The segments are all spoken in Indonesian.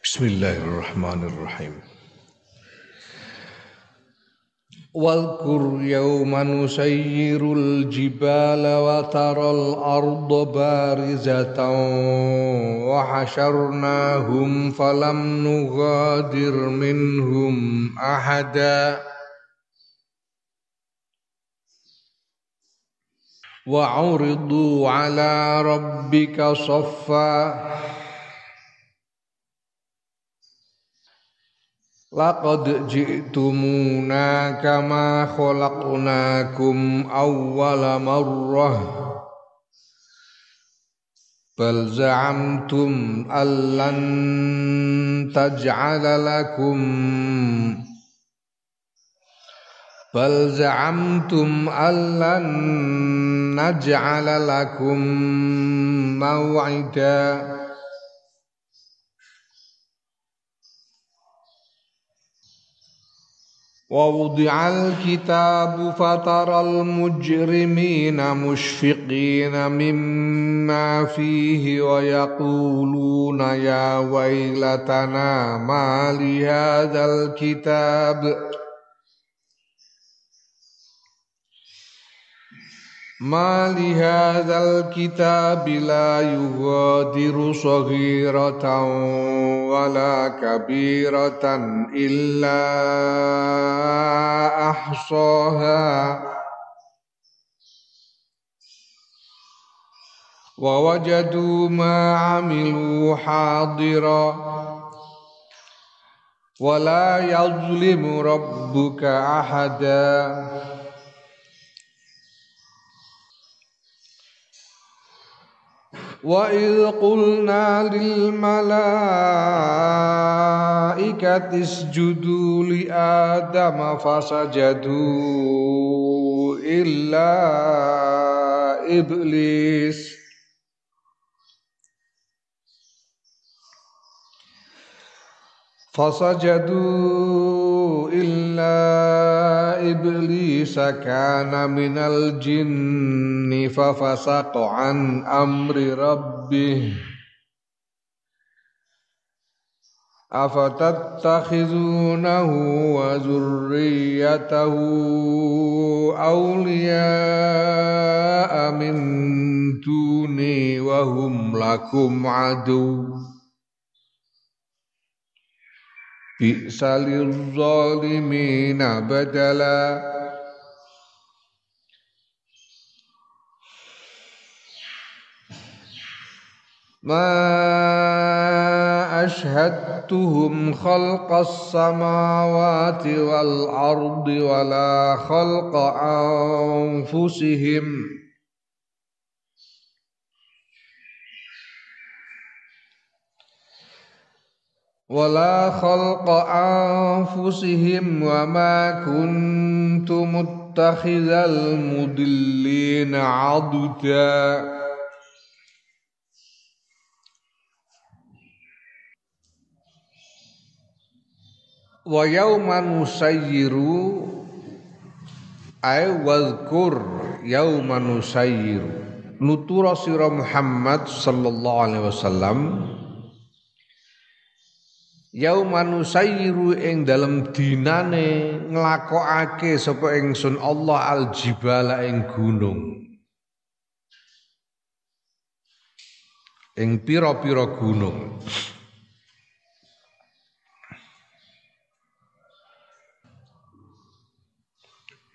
Bismillahirrahmanirrahim. واذكر يوم نسير الجبال وترى الأرض بارزة وحشرناهم فلم نغادر منهم أحدا وعرضوا على ربك صفا لقد جئتمونا كما خلقناكم أول مرة بل زعمتم أن لن تجعل لكم بل زعمتم أن لن نجعل ووضع الكتاب فترى المجرمين مشفقين مما فيه ويقولون يا ويلتنا ما لهذا الكتاب ما لهذا الكتاب لا يغادر صغيرة ولا كبيرة إلا أحصاها ووجدوا ما عملوا حاضرا ولا يظلم ربك أحدا وإذ قلنا للملائكة اسجدوا لآدم فسجدوا إلا إبليس فسجدوا إلا إبليس كان من الجن ففسق عن أمر ربه. أفتتخذونه وذريته أولياء من دوني وهم لكم عدو. بئس للظالمين بدلا. ما أشهدتهم خلق السماوات والأرض ولا خلق أنفسهم ولا خلق أنفسهم وما كنت متخذ المضلين عضدا ويوم نسير أي واذكر يوم نسير nutura sira Muhammad sallallahu alaihi wasallam Yauman nusayyiru ing dalem dinane nglakokake sapa ingsun Allah aljibala ing gunung. Ing pira-pira gunung.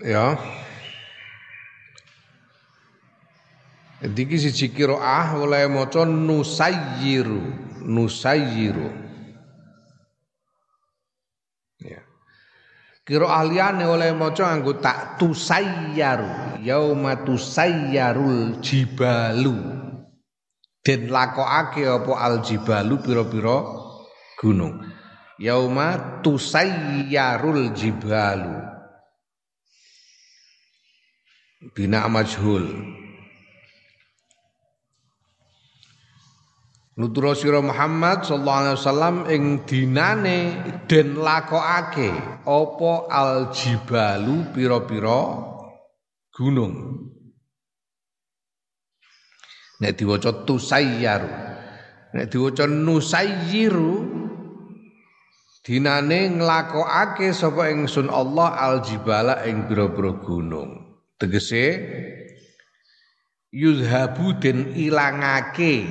Ya. Diki siji ah oleh maca nusayyiru, nusayyiru. Kira ahliane oleh maca nganggo tak tusayyaru yauma tusayyarul jibalu. Den lakokake apa al jibalu pira-pira gunung? Yauma tusayyarul jibalu. Bina majhul Nutura sira Muhammad sallallahu alaihi wasallam ing dinane den lakokake apa aljibalu pira-pira gunung. Nek diwaca tusayyaru. Nek diwaca nusayyiru dinane nglakokake sapa ingsun Allah aljibala ing pira-pira gunung tegese yuzhabu den ilangake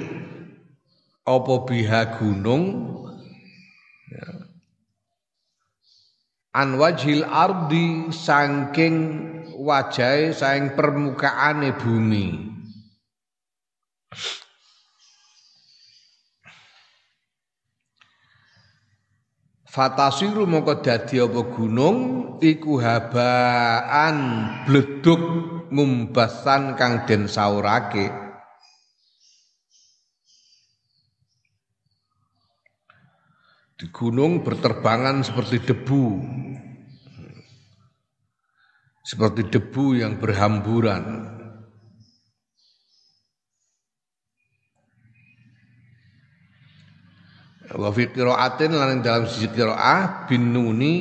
apa biha gunung? Ya. an wajhil ardi saking wajahe saing permukaane bumi. Fatasiru mongko dadi apa gunung? Iku habaan bleduk ngumbasan kang den saurake di gunung berterbangan seperti debu. Seperti debu yang berhamburan. Wa fi qiraatin lan dalam sisi qiraah bin nuni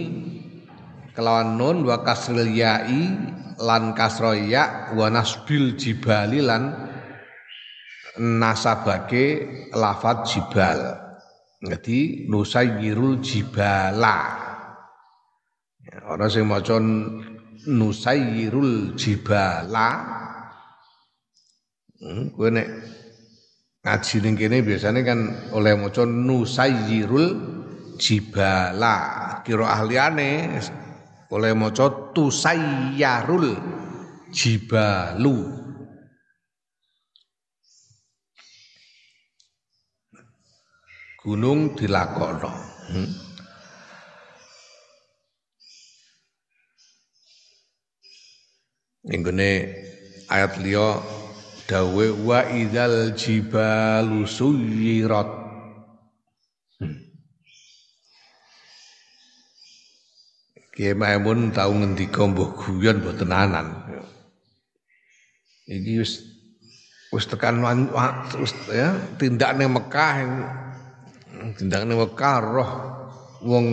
kelawan nun wa kasril ya'i lan kasra ya wa nasbil jibali lan nasabake lafat jibal jadi nusayyirul jibala. Ya, orang sing maca nusayyirul jibala hmm, kowe nek ngaji ning kene biasanya kan oleh maca nusayyirul jibala. Kira ahliane oleh maca tusayyarul jibalu gunung dilakokno hmm. Ini ayat liya dawe wa idzal jibalu suyirat hmm. Kiai Maimun tau ngendika mbuh guyon mboten anan. Iki wis wis tekan wis ya tindakne Mekah tindakne Mekah roh wong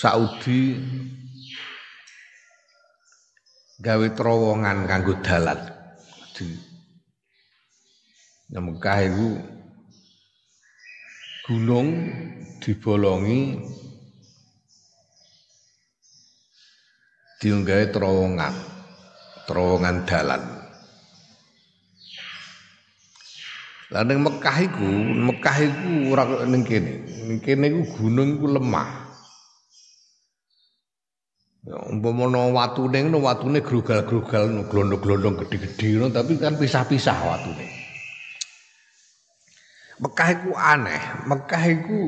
Saudi gawe terowongan kanggo dalan. Nah, Mekah itu gunung dibolongi diunggahi terowongan terowongan dalan Lah ning Mekah iku, Mekah iku ora ning kene. Ning kene iku gunung iku lemah. Ya umpama watune ngono watune grogal-grogal glondong-glondong gede-gede ngono tapi kan pisah-pisah watune. Mekah iku aneh, Mekah iku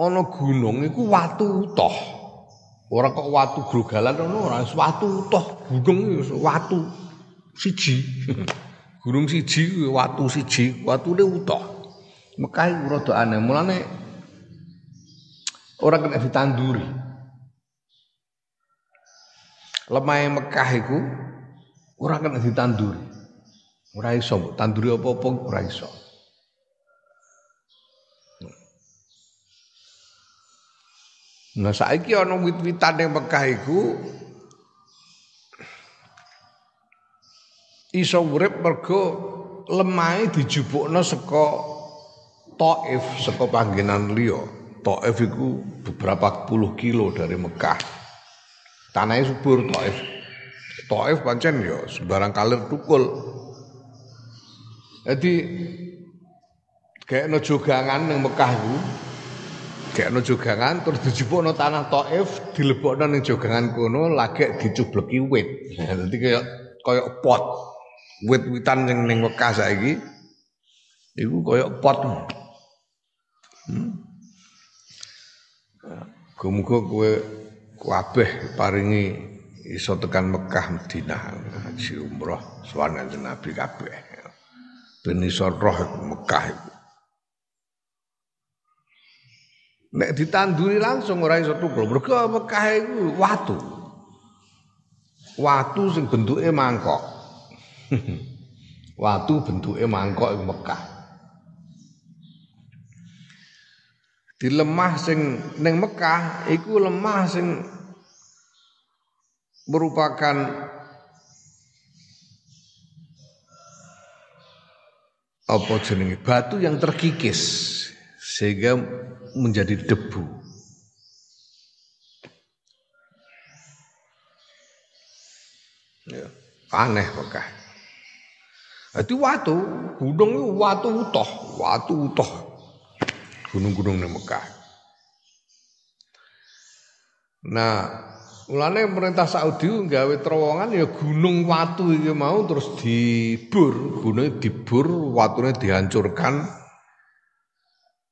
ana gunung iku watu utuh. Ora kok watu grogalan ngono ora, watu utuh, gunung watu siji. gunung siji watu siji, watune utuh. Mekah iku rada aneh, mulane ora kena ditanduri. Lemahe Mekah iku ora kena ditanduri. Ora iso tanduri apa-apa ora iso. Nah saiki ana wit-witan ning Mekah iku iso urip mergo lemahe dijupukno saka Taif saka panggenan liya. Taif iku beberapa puluh kilo dari Mekah. Tanahnya subur Taif. Taif pancen ya sembarang kalir tukul. Jadi kayak no jogangan yang Mekah itu, kayak no jogangan terus dijupuk no tanah Taif, dilebok no jogangan kono, lagi dicubleki wit. Jadi kayak kayak pot, wit-witan yang neng Mekah saiki, itu kayak pot. Hmm. Muga kowe kabeh paringi iso tekan Mekah Madinah haji umroh sowan Nabi kabeh ben iso roh Mekah iku. Nek ditanduri langsung ora iso tukul, mergo Mekah iku watu. Watu sing bentuke mangkok. watu bentuke mangkok iku Mekah. Di lemah sing ning Mekah iku lemah sing merupakan apa jenenge batu yang terkikis sehingga menjadi debu. Ya, aneh Mekah. Itu watu, gunung itu watu utoh, watu utoh. Gunung-gunung di Mekah. Nah, Mulane pemerintah Saudi nggawe terowongan ya gunung watu iki mau terus dibur, gunungnya dibur, watunya dihancurkan.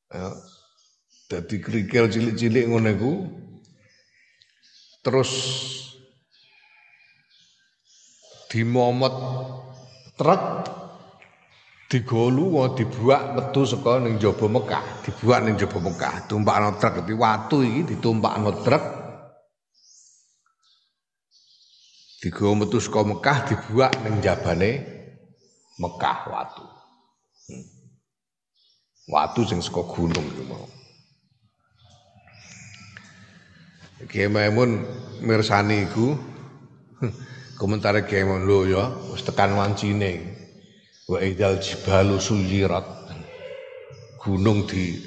Ya. Dadi kerikil cilik-cilik ngono iku. Terus dimomot truk digolu dibuak metu saka ning jaba Mekah, dibuak ning jaba Mekah, tumpakno truk iki watu iki ditumpakno truk Digawa metu saka Mekah dibuak ning jabane Mekah watu. Hmm. Watu sing saka gunung iku mau. Kiai Maimun mirsani iku komentar Kiai lho ya wis tekan wancine. Wa idal jibalu suyirat. Gunung di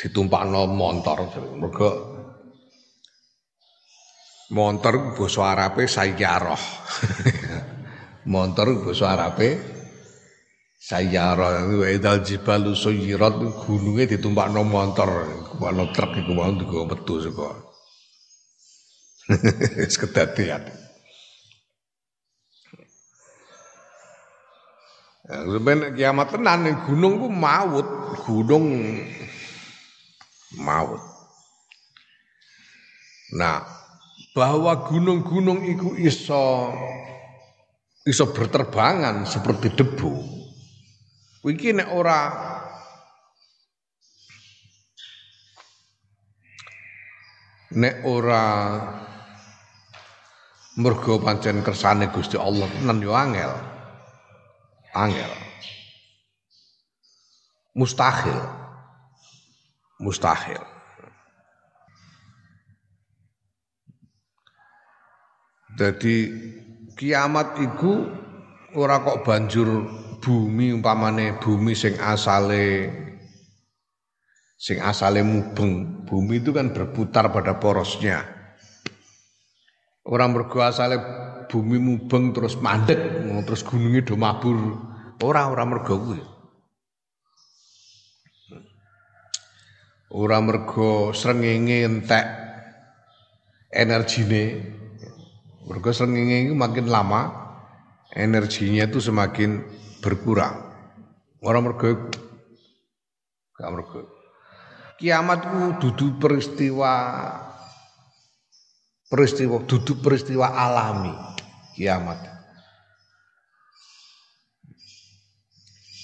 ditumpakno montor mergo Montor basa Arabe sayyarah. Montor basa Arabe sayyarah. Wa idal jibalu suyirat gununge ditumpakno montor, kuwano truk iku mau metu saka. Wis kedadean. Sampai kiamat tenan gunung ku maut, gunung maut. Nah, bahwa gunung-gunung itu iso iso berterbangan seperti debu. Iki nek ora nek ora mergo pancen kersane Gusti Allah tenan yo angel. Angel. Mustahil. Mustahil. Jadi kiamat itu ora kok banjur bumi umpamane bumi sing asale sing asale mubeng. Bumi itu kan berputar pada porosnya. Orang mergo asale bumi mubeng terus mandek, terus gunungnya do mabur. Ora ora mergo kuwi. Ora mergo srengenge entek energine mergo srengenge makin lama energinya itu semakin berkurang. Orang mergo gak mergo. Kiamat itu dudu peristiwa peristiwa dudu peristiwa alami kiamat.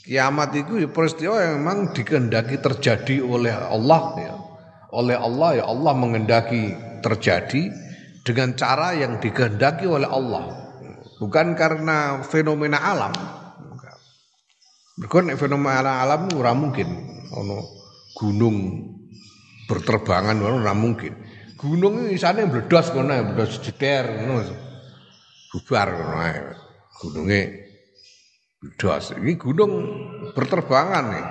Kiamat itu ya peristiwa yang memang dikehendaki terjadi oleh Allah ya. Oleh Allah ya Allah mengendaki terjadi dengan cara yang dikehendaki oleh Allah. Bukan karena fenomena alam. Bukan fenomena alam ora mungkin ono gunung berterbangan ora mungkin. Gunung ini isane meledos ngono meledos jeder ngono bubar ngono meledos ini gunung berterbangan nih.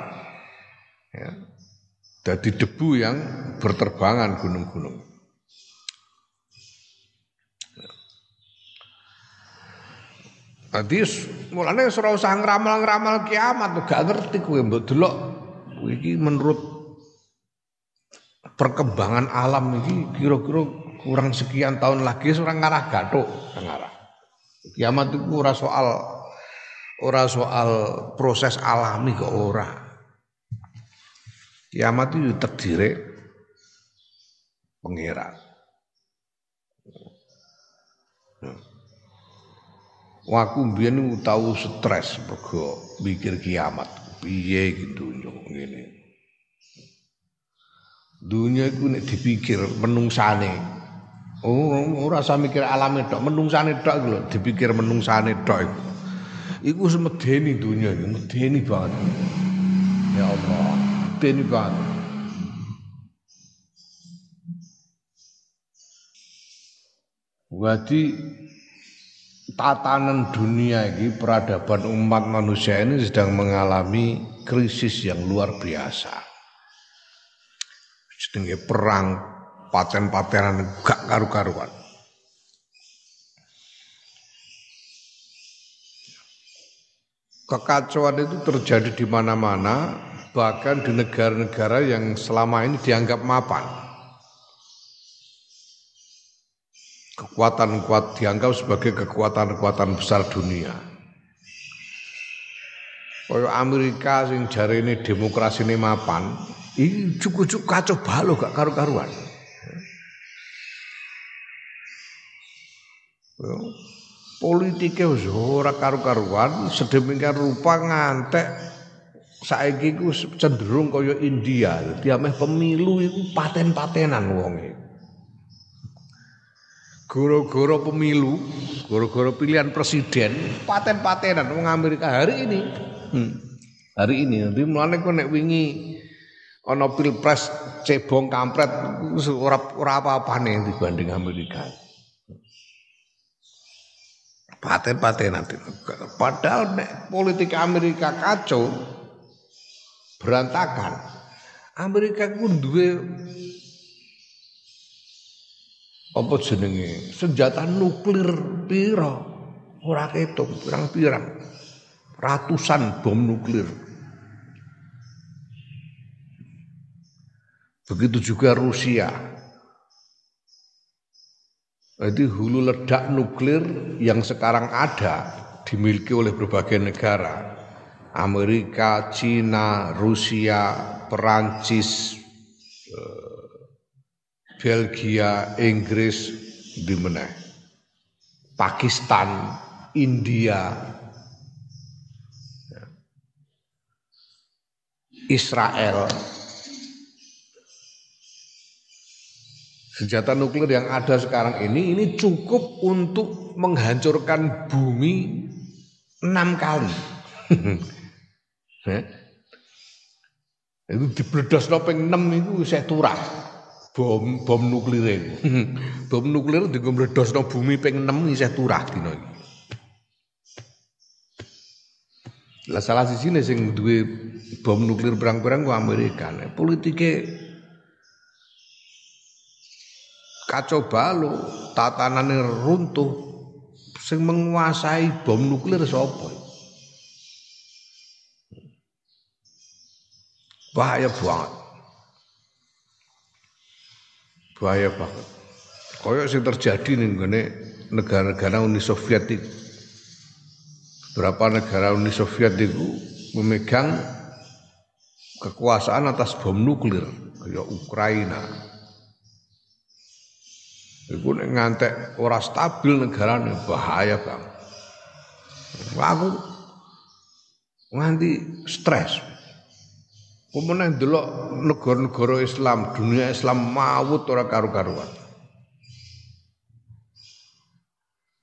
Ya. Jadi debu yang berterbangan gunung-gunung. Dadi mulane ora usah ngramal-ngramal kiamat gak ngerti kowe mbok delok. Iki menurut perkembangan alam iki kira-kira kurang sekian tahun lagi orang ngarah gathuk ngarah. Kiamat itu ora soal ora soal proses alami kok ora. Kiamat itu terdiri pengira. Hmm. Waku mbiyen tahu stres mergo mikir kiamat. Piye gitu ngene. Dunia iku nek dipikir menungsane. Oh, ora usah mikir alame tok, menungsane tok lho, dipikir menungsane tok iku. Iku semedeni dunia iki, medeni banget. Ya Allah, medeni banget. Wadi tatanan dunia ini peradaban umat manusia ini sedang mengalami krisis yang luar biasa. Sedenge perang paten-patenan gak karu-karuan. Kekacauan itu terjadi di mana-mana, bahkan di negara-negara yang selama ini dianggap mapan. Kekuatan kuat dianggap sebagai kekuatan-kekuatan besar dunia. Kaya Amerika sing jari ini demokrasi ini mapan, ini cukup-cukup kacau balau gak karu-karuan. Politiknya wis ora karu-karuan, sedemikian rupa ngantek saiki ku cenderung kaya India. Dadi ameh pemilu iku paten-patenan wonge. Goro-goro pemilu, goro-goro pilihan presiden, paten-patenan wong Amerika hari ini. Hmm. Hari ini, nanti mulane kok nek wingi ana pilpres cebong kampret ora ora apa-apane dibanding Amerika paten-patenan. Padahal politik Amerika kacau berantakan. Amerika ku duwe apa jenenge? Senjata nuklir pira? Ora ketung, pirang-pirang. Ratusan bom nuklir. Begitu juga Rusia jadi hulu ledak nuklir yang sekarang ada dimiliki oleh berbagai negara. Amerika, Cina, Rusia, Perancis, eh, Belgia, Inggris, di mana? Pakistan, India, Israel, senjata nuklir yang ada sekarang ini ini cukup untuk menghancurkan bumi enam kali. Itu dibledos ping enam itu saya turah bom bom nuklir itu. bom nuklir di meledos bumi ping enam ini saya turah dino iki. Lah salah sisi nih sing duwe bom nuklir berang-berang ku Amerika. Politike kacau balau, tatanane runtuh, sing menguasai bom nuklir sapa? Bahaya banget. Bahaya banget. Koyok sing terjadi nih gini negara-negara Uni Soviet itu. Berapa negara Uni Soviet itu memegang kekuasaan atas bom nuklir kayak Ukraina, Iku nek ngantek ora stabil negarane bahaya bang. Aku nganti stres. Kemudian delok negara-negara Islam, dunia Islam mawut ora karu-karuan.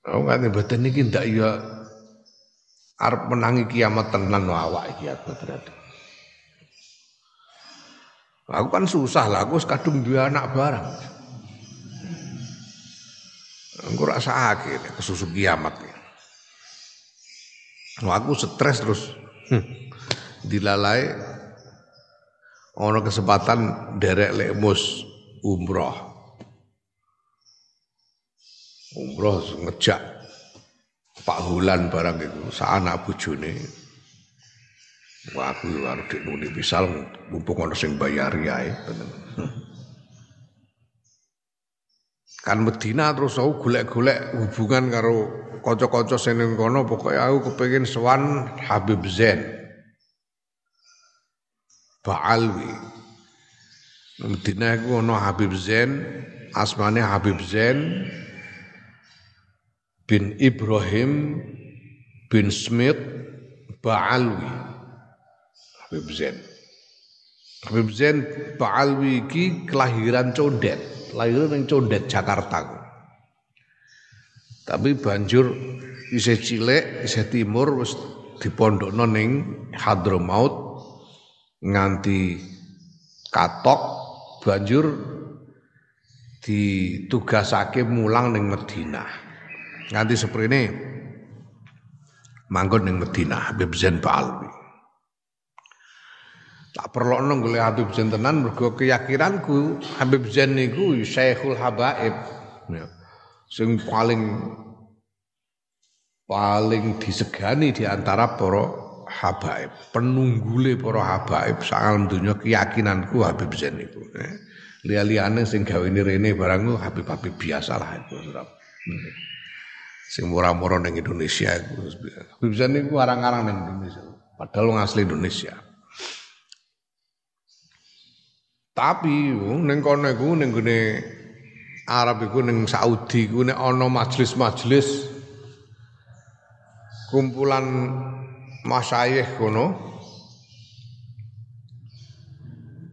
Aku nganti badan iki ndak ya arep menangi kiamat tenan awak iki berarti. Aku kan susah lah, aku kadung dua anak barang. Engko rasa sakit kesusu kiamat. Wah, aku stres terus. Hmm. Dilalai ono kesempatan derek lekmus umroh. Umroh ngejak Pak Hulan barang itu anak bojone. Wah aku harus dinuni pisal mumpung ono sing bayar ya. Kan Medina terus aku golek-golek hubungan karo kanca-kanca sing ning kono pokoke aku kepengin sowan Habib Zain. Ba'alwi. Medina iku ana Habib Zain asmane Habib Zain bin Ibrahim bin Smith Ba'alwi. Habib Zain. Habib Zain Ba'alwi iki kelahiran Condet lahir ning Condet Jakarta. Tapi banjur isih cilik, isih timur wis dipondokno ning Hadramaut nganti katok banjur ditugasake mulang ning Madinah. Nganti seprene manggon ning Madinah Habib Zain Ba'alwi. Tak perlokno golek Habib Zain tenan mergo keyakinanku Habib Zain niku Syekhul Habaib ya. sing paling paling disegani di antara para habaib penunggule para habaib salam dunia keyakinanku Habib Zain niku ya. liya-liyane sing gawe rene barang Habib-habib biasa lah itu sing murah-murah ning Indonesia iku Habib Zain niku arang-arang ning Indonesia padahal asli Indonesia Tapi ning kono iku ning gone Arab iku ning Saudi iku nek ana majelis-majelis kumpulan masyayikh kono.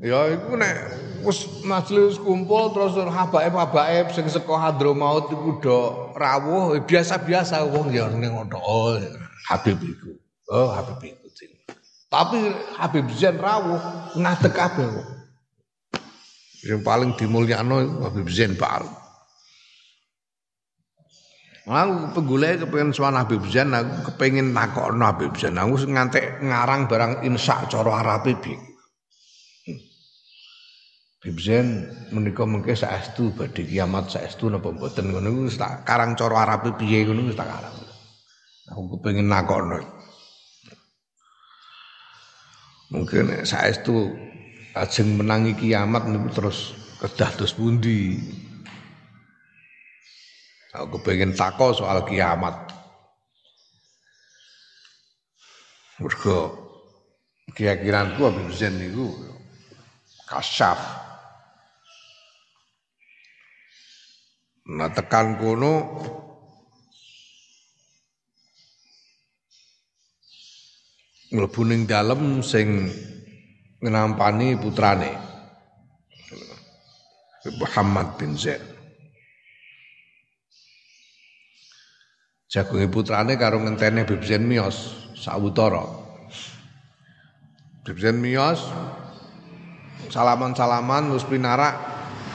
Ya iku nek wis majelis kumpul terus habaib-habaib sing saka Hadramaut iku do rawuh biasa-biasa wong ya ning ngono. Oh Habib iku. Oh Habib iku tapi Habib Zain rawuh ngadeg kabeh yang paling dimulyakno Habib Zain Pak Aku penggulai kepengen soal Habib Zain, aku kepengen nakokno Habib Zain. Aku ngantek ngarang barang insya coro Arab piye. Hmm. Habib Zain menika mengke saestu badhe kiamat saestu napa mboten ngono iku tak karang coro Arab piye ngono tak karang. Aku kepengen nakokno. Mungkin saestu ajeng menangi kiamat niku terus kedah terus pundi. Aku pengen tako soal kiamat. Mergo keyakinanku Habib Zain niku kasyaf. Nah tekan kono mlebu ning dalem sing ngenampani putrane Muhammad bin Zaid. Jagunge putrane karo ngentene miyos sawetara. Habib Zain miyos salaman-salaman wis pinarak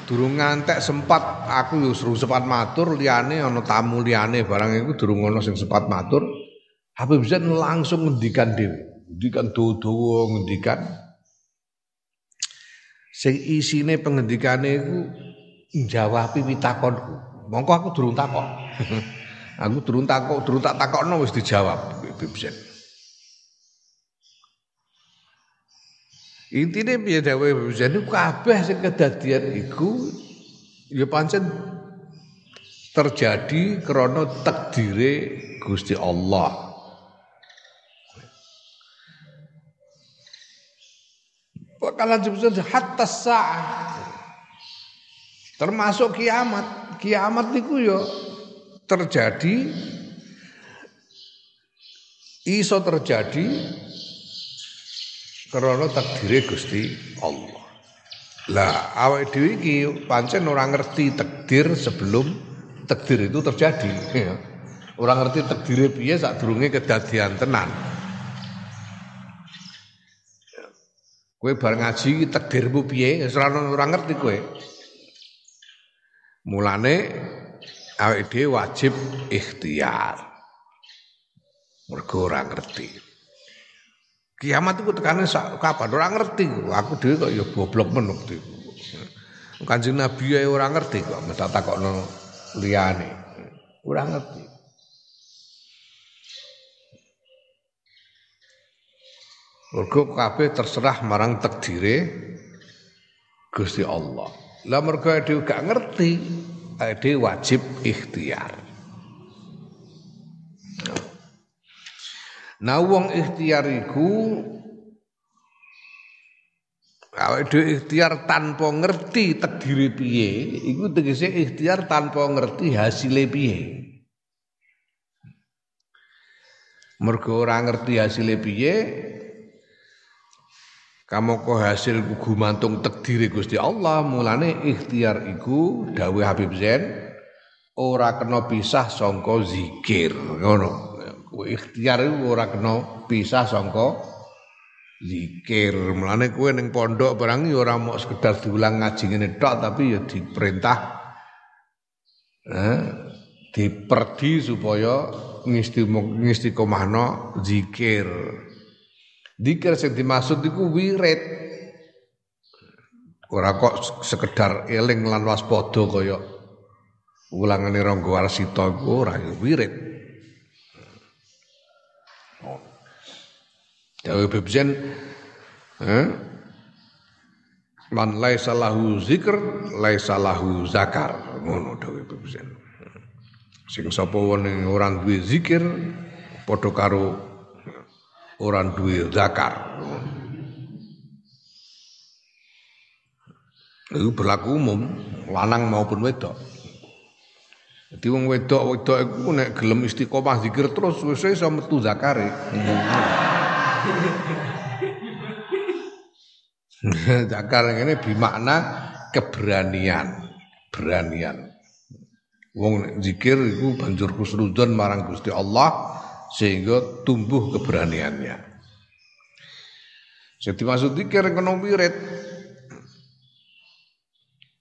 durung ngantek sempat aku yo sempat matur liyane ana tamu liyane barang iku durung ana sing sempat matur Habib Zain langsung ngendikan dhewe ngendikan dawa-dawa ngendikan sing isine pengendikane iku njawab pitakonku. Mongko aku durung takok. aku durung takok, durung tak takokno wis dijawab Bibsen. Intine piye dawe Bibsen iku kabeh sing kedadian iku ya pancen terjadi krana takdire Gusti Allah. Bakalan disebut hatta saat. Termasuk kiamat. Kiamat itu ya terjadi iso terjadi karena takdir Gusti Allah. Lah awake dhewe iki pancen ora ngerti takdir sebelum takdir itu terjadi. Orang ngerti takdir piye sadurunge kedadian tenan. Kowe bar ngaji takdirmu piye? Ora ora ngerti kowe. Mulane awake wajib ikhtiar. Mergo ora ngerti. Kiamat itu tekane kapan ora ngerti. Aku dhewe kok ya goblok men waktu itu. Kanjeng Nabi ya ora ngerti kok mesti takokno liyane. Ora ngerti. Mergo kabeh terserah marang takdire Gusti Allah. Lah mergo dhewe gak ngerti, dhewe wajib ikhtiar. Nah wong ikhtiar iku awake ikhtiar tanpa ngerti takdire piye, iku tegese ikhtiar tanpa ngerti hasilnya piye. Mergo ora ngerti hasilnya piye, kamu kok hasil gumantung takdiri Gusti Allah. Mulane ikhtiar iku dawe Habib Zain ora kena pisah sangka zikir. Ngono. Ikhtiar iku ora kena pisah sangka zikir. Mulane kowe ning pondok barang ya ora mau sekedar diulang ngaji ngene tok tapi ya diperintah eh, diperdi supaya ngistiqomahno zikir Dikir sing dimaksud iku wirid. Ora kok sekedar eling lan waspada kaya ulangane Rangga Warsita iku ora wirid. Dawe Bebzen eh? Man laisa lahu zikr laisa lahu zakar ngono dawe Bebzen. Sing sapa wong ora duwe zikir padha karo orang duwe zakar. Itu berlaku umum, lanang maupun wedok. Jadi wong wedok-wedok iku nek gelem istiqomah zikir terus wis iso metu zakare. Zakar ini bermakna keberanian, beranian. Wong zikir iku banjur kusnudon marang Gusti Allah sehingga tumbuh keberaniannya. Jadi maksud dikir kena wirid.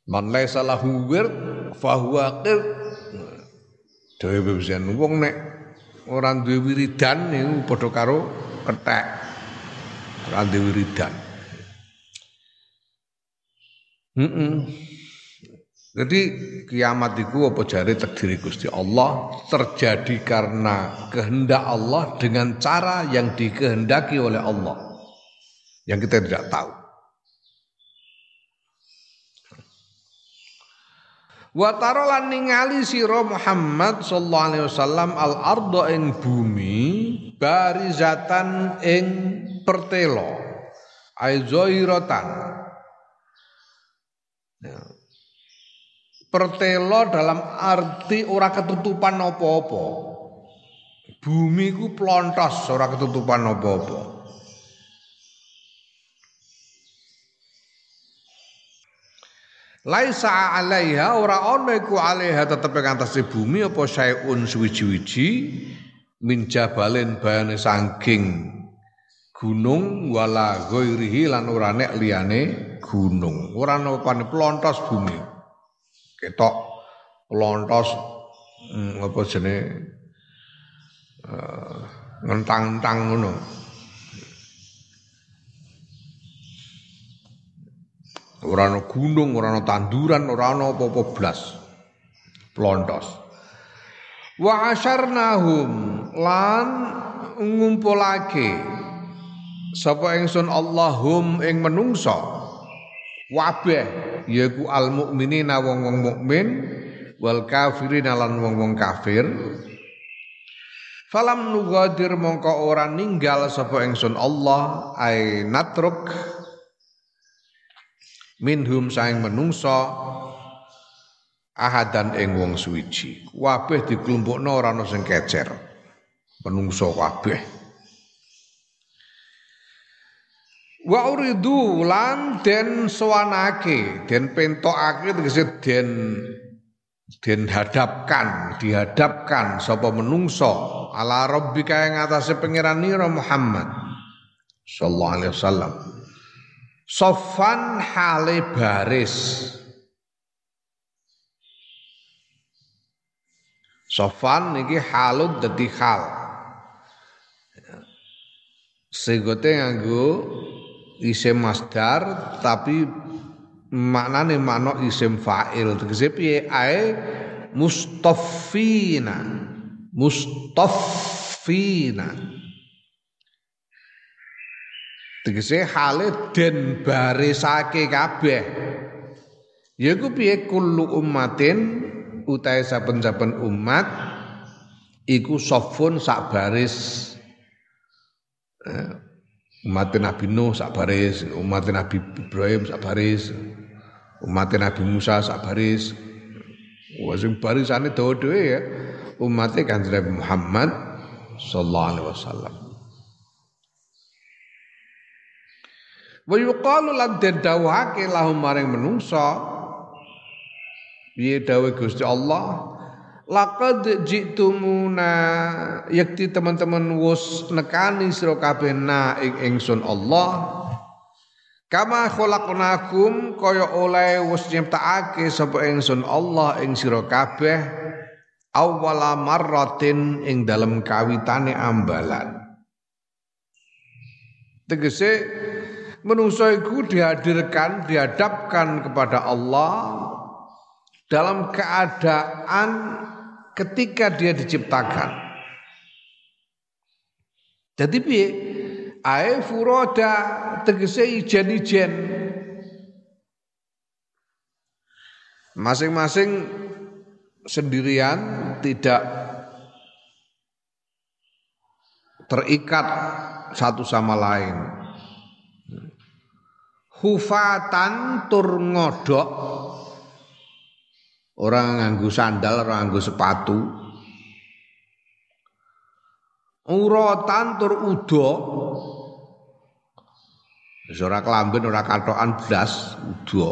Man laisa lahu wird fahuwa qir. Dewe bebesian wong nek ora duwe wiridan niku padha karo kethek. Ora duwe wiridan. Heeh. Mm -mm. Jadi kiamat itu apa jari takdiri Gusti Allah? Terjadi karena kehendak Allah dengan cara yang dikehendaki oleh Allah. Yang kita tidak tahu. Wa tarolan ningali sira Muhammad sallallahu alaihi wasallam al ardo ing bumi barizatan ing pertelo ai pertelo dalam arti ora ketutupan apa-apa. Bumi ku plontos ora ketutupan apa-apa. Laisa alaiha ora ana iku alaiha tetep ing atase bumi apa sayun suwiji-wiji min jabalin bayane saking gunung wala ghairihi lan ora nek liyane gunung. Ora ana plontos bumi ketok lontos hmm, apa jenenge uh, ngentang-entang ngono. Ora ana gunung, ora ana tanduran, ora ana apa-apa blas. Plontos. Wa asyarnahum lan ngumpulake sapa ingsun Allahum ing menungso wabeh yaiku al mukminina wong-wong mukmin wal kafirin lan wong-wong kafir. Falam nugadir mongko ora ninggal sapa ingsun Allah ai natruk minhum saing menungso ahadan ing wong suwiji. Kabeh dikelompokno ora ana sing kecer. Menungso kabeh Wa uridu lan den sowanake, den pentokake tegese den den hadapkan, dihadapkan sapa menungso ala rabbika ing atase pangeran Muhammad sallallahu alaihi wasallam. Sofan hale baris. Sofan niki halud dadi hal. Segote nganggo isim masdar tapi maknane makna isim fa'il. Tegese piye? Ae mustaffina mustaffina tegese hale den barisake kabeh. Yaiku piye? Kullu ummatin utahe saben-saben umat iku sofun sak baris. Eh, umat Nabi Nuh sak baris, umat Nabi Ibrahim sak baris, umat Nabi Musa sak baris. Sing barisane dawa dhewe ya. Umat Kanjeng Nabi Muhammad sallallahu alaihi wasallam. Wa yuqalu lan den dawuhake lahum maring menungsa piye dawuh Gusti Allah Laqad jitumuna. Yakti teman-teman wus nekani sira kabeh na ing ingsun Allah. Kama khalaqnakum kaya oleh wis nyiptakake sapa ingsun Allah ing sira kabeh. Awwala marratin ing dalem kawitane ambalan. Tegese manusia itu dihadirkan, dihadapkan kepada Allah dalam keadaan ketika dia diciptakan. Jadi piye? Ae furoda tegese ijen-ijen. Masing-masing sendirian tidak terikat satu sama lain. Hufatan tur ngodok orang nganggu sandal, orang nganggu sepatu. Uratan tur udo ora kelamben ora katokan blas udo.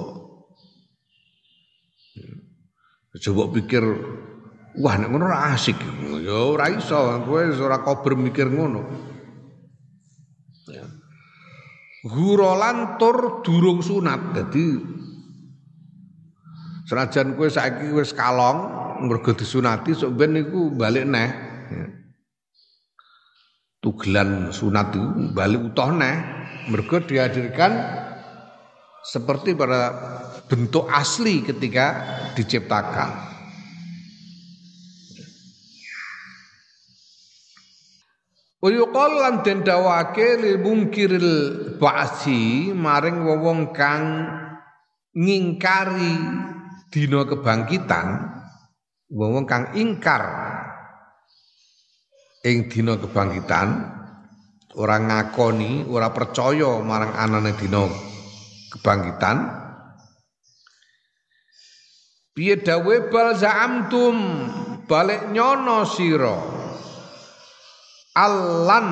Coba pikir wah nek ngono asik. Ya ora iso, kowe ora kober mikir ngono. Ya. Gurolan tur durung sunat. Dadi senajan kowe saiki wis kalong mergo disunati sok ben niku balik neh. Ya. Tugelan sunat itu balik utuh neh mergo dihadirkan seperti pada bentuk asli ketika diciptakan. Uyuqal lan den dawake mungkiril ba'si maring wong kang ngingkari dina kebangkitan wong kang ingkar ing dina kebangkitan ora ngakoni ora percaya marang anane dina kebangkitan. Piye dawe bal zaamtum balik nyono sira. Allan.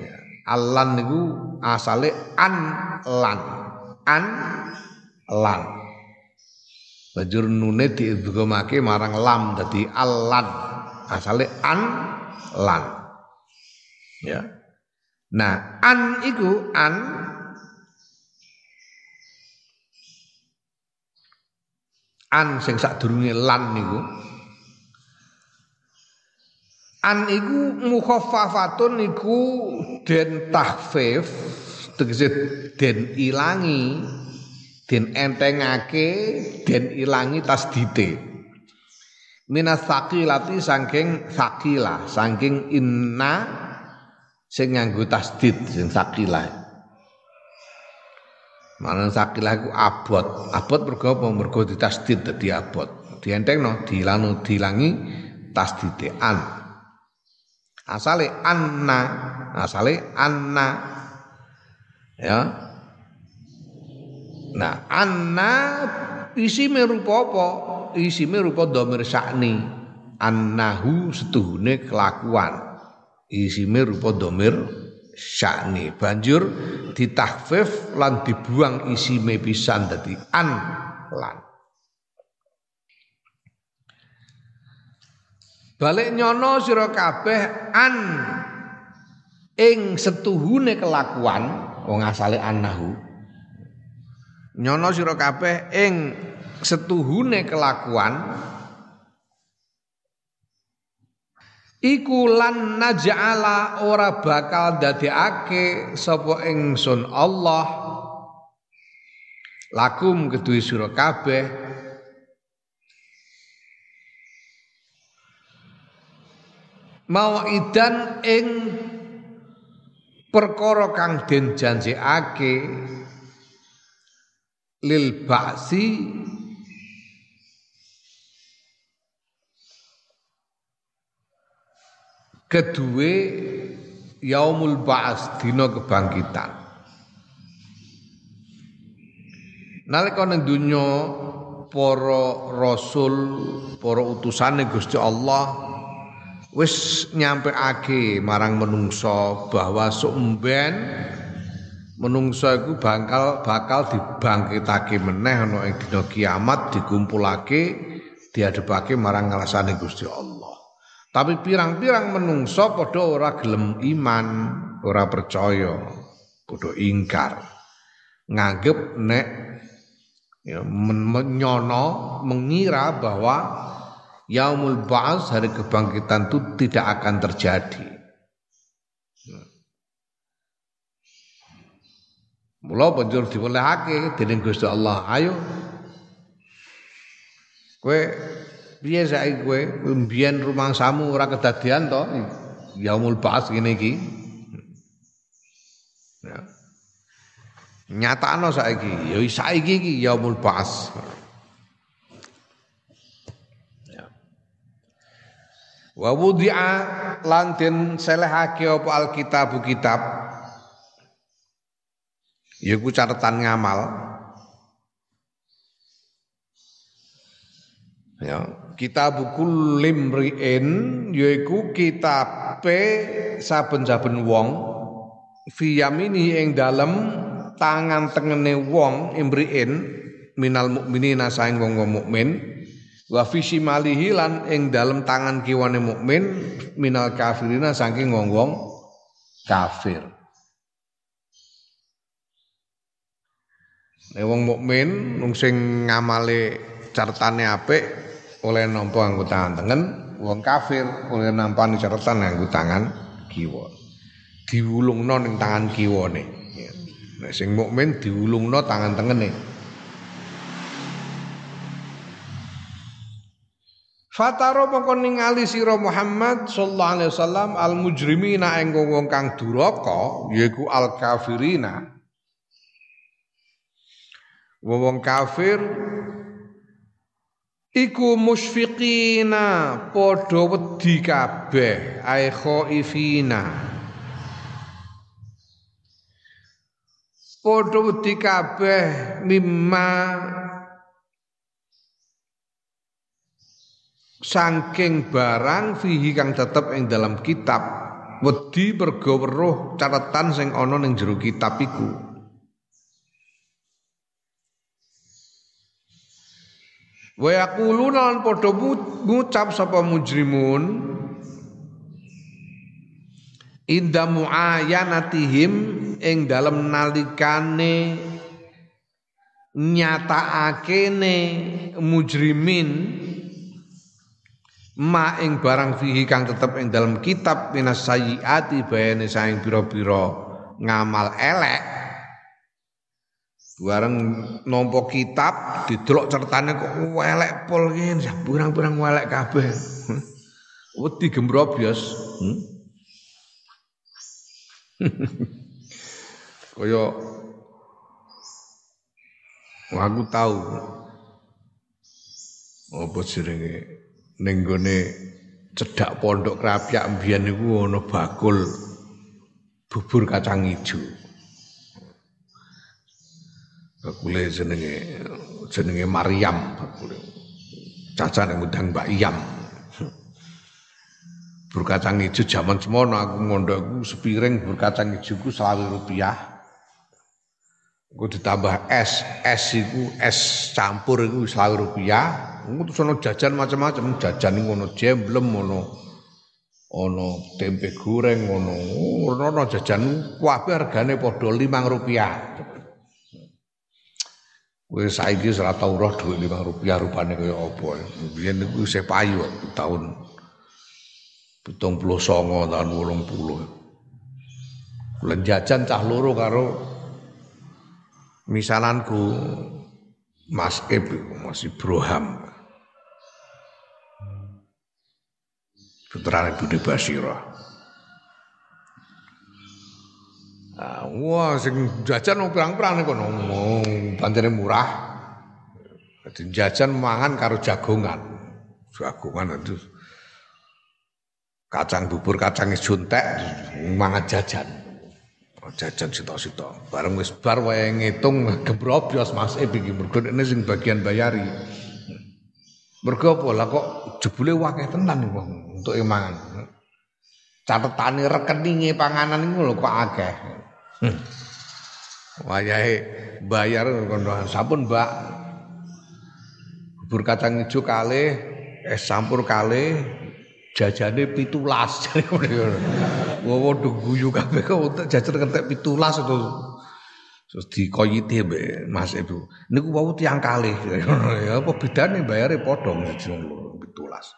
Ya, Allan niku asale an lan. An lan Bajur nune diidghamake marang lam dadi allan. Asale an lan. Ya. Nah an iku an. An sing sadurunge lan niku. An iku mukhaffafatun iku den tahfif tegese den ilangi den entengake den ilangi tasdite minas sakilati saking sakila saking inna sing nganggo tasdid sing sakila Mana sakilah iku abot. Abot mergo apa? Mergo ditasdid dadi abot. Dientengno, dilanu dilangi tasdite an asale anna asale anna ya nah anna isi merupa apa? Isi merupa domir sakni. Annahu setuhune kelakuan. Isi merupa domir syakni banjur ditahfif lan dibuang isi pisan dadi an lan. Balik nyono sira kabeh an. Ing setuhune kelakuan wong asale annahu. Nyono sira kabeh ing setuhune kelakuan iku lan naj'ala ora bakal dadekake sapa ingsun Allah. Lakum kedue sira kabeh. Idan ing perkara kang den janjekake lil ba'si. Kedue yaumul ba'as dina kebangkitan. Nalika ning donya para rasul para utusane Gusti Allah wis nyampeake marang menungso bahwa sumben menungso iku bakal bakal dibangkitake meneh ana ing dina kiamat dikumpulake dihadepake marang ngalasane Gusti Allah. Tapi pirang-pirang menungso padha ora gelem iman, ora percaya, padha ingkar. Nganggep nek ya menyono mengira bahwa yaumul ba'as hari kebangkitan itu tidak akan terjadi. Mula banjur diwelehake dening Gusti Allah. Ayo. Kowe piye saiki kowe mbiyen rumangsamu ora kedadian to? Yaumul Ba'ats ngene iki. Ya. Nyatakno saiki, ya saiki iki yaumul Ba'ats. Ya. Wa wudi'a lan den selehake apa alkitab kitab Yaiku catatan ngamal. Ya, kitab limriin yaiku kitabe saben-saben wong fi yamini ing dalem tangan tengene wong imriin minal mukminina saing wong mukmin wa fi shimalihi lan ing dalem tangan kiwane mukmin minal kafirina saking wong-wong kafir. Nek wong mukmin wong sing ngamale caretane apik oleh nampa nganggo tangan tengen, wong kafir oleh nampani catatan nganggo tangan kiwa. Diwulungno ning tangan kiwane. Nek sing mukmin diwulungno tangan tengene. Fataro mongko ningali sira Muhammad sallallahu alaihi wasallam al mujrimina ing wong kang duraka yaiku al kafirina wong kafir iku musfiqina padha wedi kabeh ai khaifina. Padha wedi kabeh mimma saking barang fihi kang tetep ing dalam kitab wedi mergo weruh catatan sing ana ning jero kitab iku Wa yaquluna lan padha ngucap sapa mujrimun inda muayanatihim ing dalem nalikane nyatakakene mujrimin ma ing barang fihi kang tetep ing dalam kitab minas sayyiati bayane saing pira-pira ngamal elek Bareng nampa kitab didelok ceritane kok welek pol ki, pirang-pirang welek kabeh. Wedi gembrobyos. Hmm? Kaya aku tahu apa jenenge ning gone cedak pondok krapyak mbiyen niku ana bakul bubur kacang ijo. Bakule jenenge jenenge Maryam bakule. Cacane ngundang Mbak Iyam. Berkacang hijau zaman semono aku mondok aku sepiring berkacang hijau ku selawe rupiah. Aku ditambah es es itu es campur itu selawe rupiah. Aku tuh sono jajan macam-macam jajan ngono jemblem ngono ono tempe goreng ngono. Ono jajan kuabe hargane podo limang rupiah Kowe saiki ora tau roh dhuwit 5 rupiah rupane kaya apa. Biyen niku isih payu tahun 79 tahun 80. Bulan jajan cah loro karo misalanku Mas Ib masih Broham. Putrane Budi Basirah. Ah, wah sing jajan wong pirang-pirang niku kono pancene murah. Dadi jajan mangan karo jagongan. Jagongan itu kacang bubur kacang juntek mangan jajan. Oh, jajan sitok-sitok. Bareng wis bar wae ngitung gebrobyos Mas E iki mergo ini sing bagian bayari. Mergo apa lah kok jebule wakeh tenan wong untuk mangan. Catetane rekeninge panganan iku lho kok akeh. Hmm. Wayahe bayar kono sampun Mbak. Bubur kacang kali, es campur kali, jajane pitulas. Wowo do guyu kabeh kok jajan kentek pitulas itu. Terus dikoyiti mbek Mas Ibu. Niku wau tiang kali. Ya apa bedane bayare padha pitulas.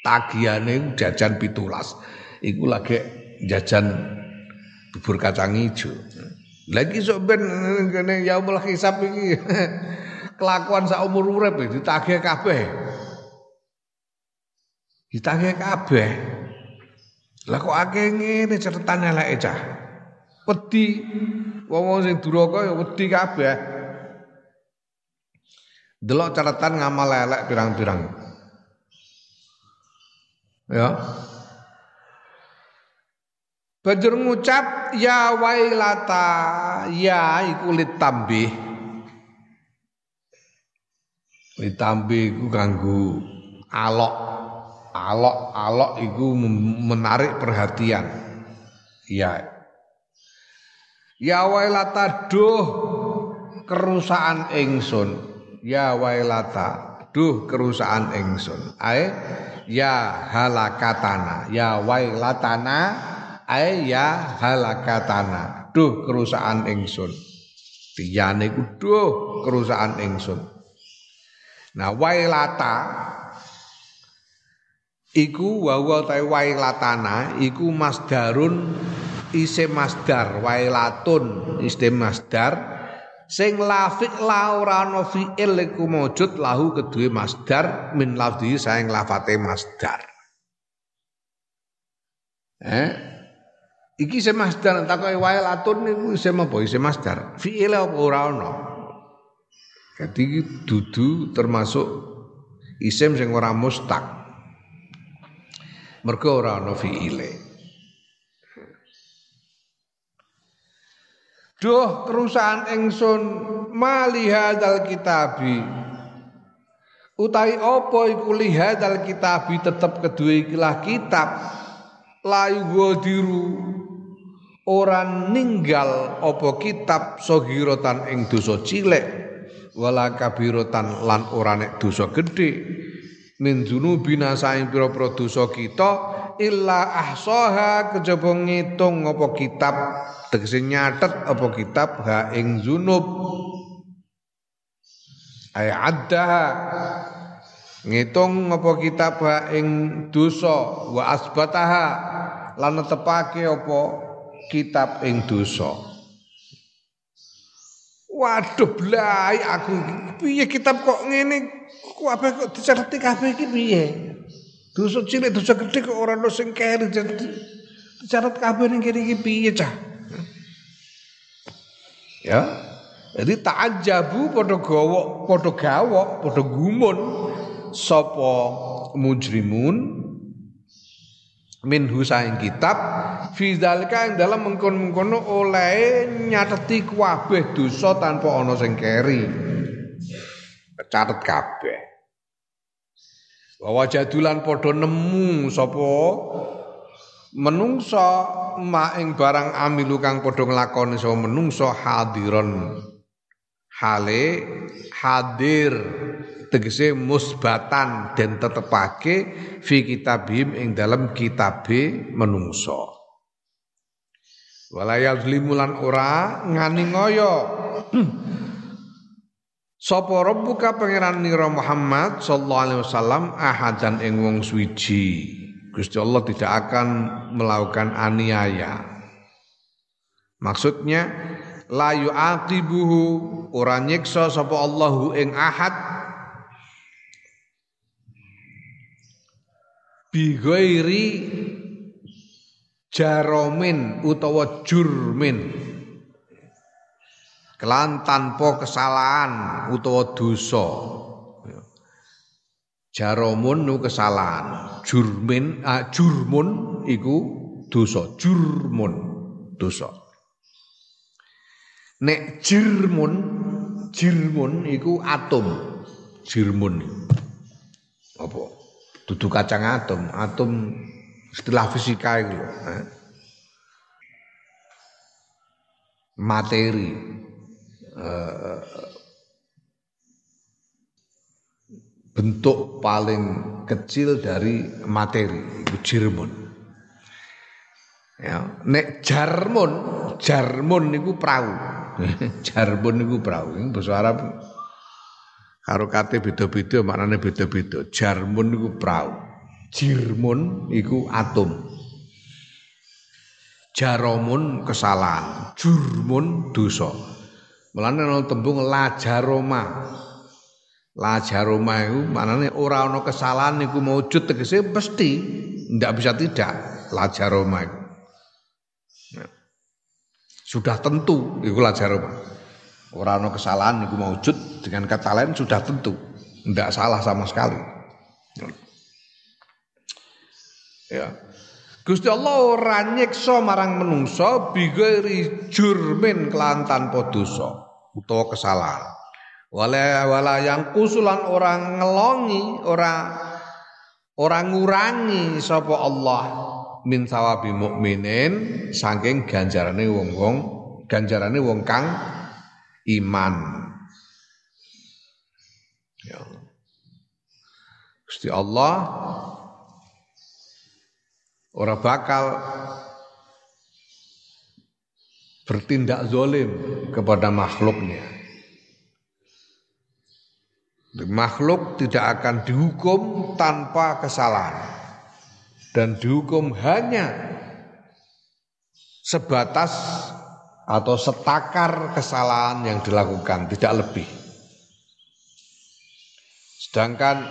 Tagihane jajan pitulas. Iku lagi jajan bubur kacang hijau. Lagi sok ben ngene yaumul hisab iki kelakuan sak umur urip ditagih kabeh. Ditagih kabeh. Lah kok akeh ngene ceritane eleke cah. Wedi wong sing duraka ya wedi kabeh. Delok catatan ngamal elek pirang-pirang. Ya. Banjur ngucap ya wailata ya iku litambih. Litambih iku kanggo alok. Alok alok iku menarik perhatian. Ya. Ya wailata duh kerusakan ingsun. Ya wailata duh kerusakan ingsun. Ae ya halakatana. Ya wailatana ay ya halakatana duh kerusakan ingsun. Tiyane ku duh kerusakan ingsun. Nah wailata. Iku wawa ta wailatana iku masdarun ise masdar wailatun iste masdar. Sing lafik la ora ana fi'il iku maujud lahu kedue masdar min lafzi saing lafate masdar. Eh Iki isih masdar takoki wae latun niku isih apa isih masdar. Fi'il apa ora ana. Jadi dudu termasuk isim sing ora mustaq. Mergo ora ana fi'ile. Duh kerusakan ingsun mali hadzal kitabi. Utawi apa iku lihadzal kitabi tetep kedue ikilah kitab layu godiru ora ninggal apa kitab sogirotan ing dosa cilik wala kabirotan lan ora nek dosa gedhe. Min dzunubina saing pira-pira dosa kita illa ahsaha kejaba ngitung apa kitab tegese nyatet apa kitab ha ing dzunub ay adda ngitung apa kitab ha ing dosa wa asbataha lan netepake apa kitab ing dosa. Waduh blai aku piye kitab kok ngene kok apa kok dicerti kabeh iki piye? Dosa cilik dosa gedhe kok ora ono sing keri dicatat kabeh ning kene iki piye cah? Ya. Jadi ta'ajabu padha gawok, padha gawok, padha gumun sapa mujrimun minhu saing kitab fi zalika dalam mengkon-mengkono oleh nyateti kabeh dosa tanpa ana sing keri. Catet kabeh. Bahwa jadulan padha nemu sapa menungso mak ing barang amilu kang padha nglakoni sapa menungso hadiron hale hadir tegese musbatan dan tetepake fi kitabim ing dalam kitabe menungso walaya zlimulan ora ngani ngoyo Sapa rabbuka pangeran nira Muhammad sallallahu alaihi wasallam ahadan ing wong suwiji. Gusti Allah tidak akan melakukan aniaya. Maksudnya la yu'aqibuhu ora nyiksa sapa Allahu ing ahad. Bighairi jaromin utawa jurmin. Kelan tanpa kesalahan utawa dosa. Jaromun nu kesalahan. Jurmin ah, jurmun iku dosa. Jurmun dosa nek jirmun jirmun iku atom. Jirmun apa? Dudu kacang atom atom istilah fisika itu loh eh. materi. Eh, bentuk paling kecil dari materi itu jirmun ya nek jarmun jarmun niku perahu jarmun niku perahu ini bahasa Arab karo kate beda-beda maknane beda-beda. Jarmun iku prau. Jirmun iku atom. jaromun kesalahan, jurmun dosa. Mulane ana tembung la jaroma. La jaroma iku maknane ora ana kesalahan iku maujud tegese pasti ndak bisa tidak la jaroma iku. Sudah tentu iku la jaroma. Ora ana kesalahan iku maujud dengan kata lain sudah tentu. Ndak salah sama sekali. Ya. Gusti Allah ora nyiksa marang menungso bighairi jurmin kelantan podosa utawa kesalahan. Wala wala yang kusulan orang ngelongi, ora orang ngurangi sapa Allah min sawabi mukminin saking ganjarane wong-wong ganjarane wong kang iman. Ya. Gusti Allah Orang bakal bertindak zolim kepada makhluknya. Makhluk tidak akan dihukum tanpa kesalahan dan dihukum hanya sebatas atau setakar kesalahan yang dilakukan, tidak lebih. Sedangkan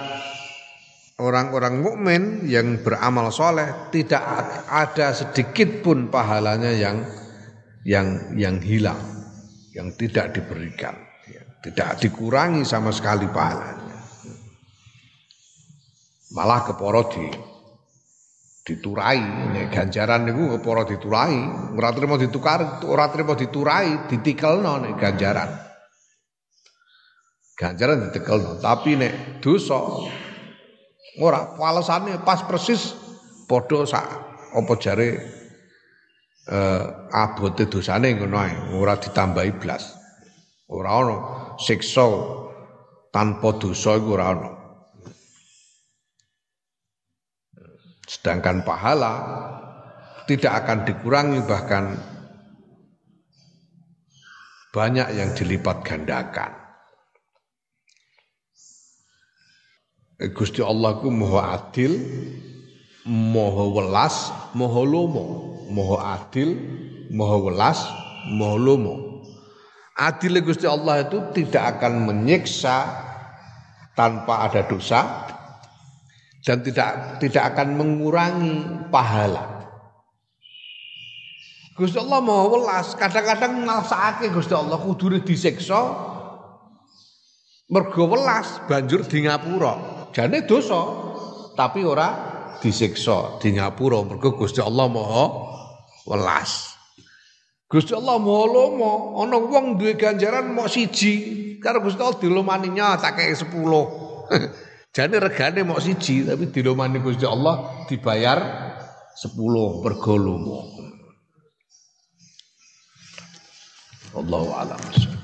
orang-orang mukmin yang beramal soleh tidak ada sedikit pun pahalanya yang yang yang hilang, yang tidak diberikan, tidak dikurangi sama sekali pahalanya. Malah keporo di diturai, ini ganjaran itu keporo diturai, ora trimo ditukar, ora trimo diturai, ditikelno nek ganjaran. Ganjaran ditikelno, tapi nek dosa Ora walesane pas persis padha sak apa jare eh abote dosane ngono ae, ora ditambahi blas. Ora ana siksa tanpa dosa iku ora ana. Sedangkan pahala tidak akan dikurangi bahkan banyak yang dilipat gandakan. Gusti Allah ku maha adil, maha welas, maha lomo. Maha adil, maha welas, maha lomo. Adil Gusti Allah itu tidak akan menyiksa tanpa ada dosa dan tidak tidak akan mengurangi pahala. Gusti Allah mau welas, kadang-kadang ngrasakake Gusti Allah kudune disiksa mergo welas banjur di ngapura jane dosa tapi ora disiksa di ngapura mergo Gusti Allah Maha welas. Gusti Allah Maha lomo, ana wong duwe ganjaran mok siji, karo Gusti Allah dilomaninya tak kei 10. Jane regane mok siji tapi dilomani Gusti Allah dibayar 10 mergo lomo. Allahu a'lam.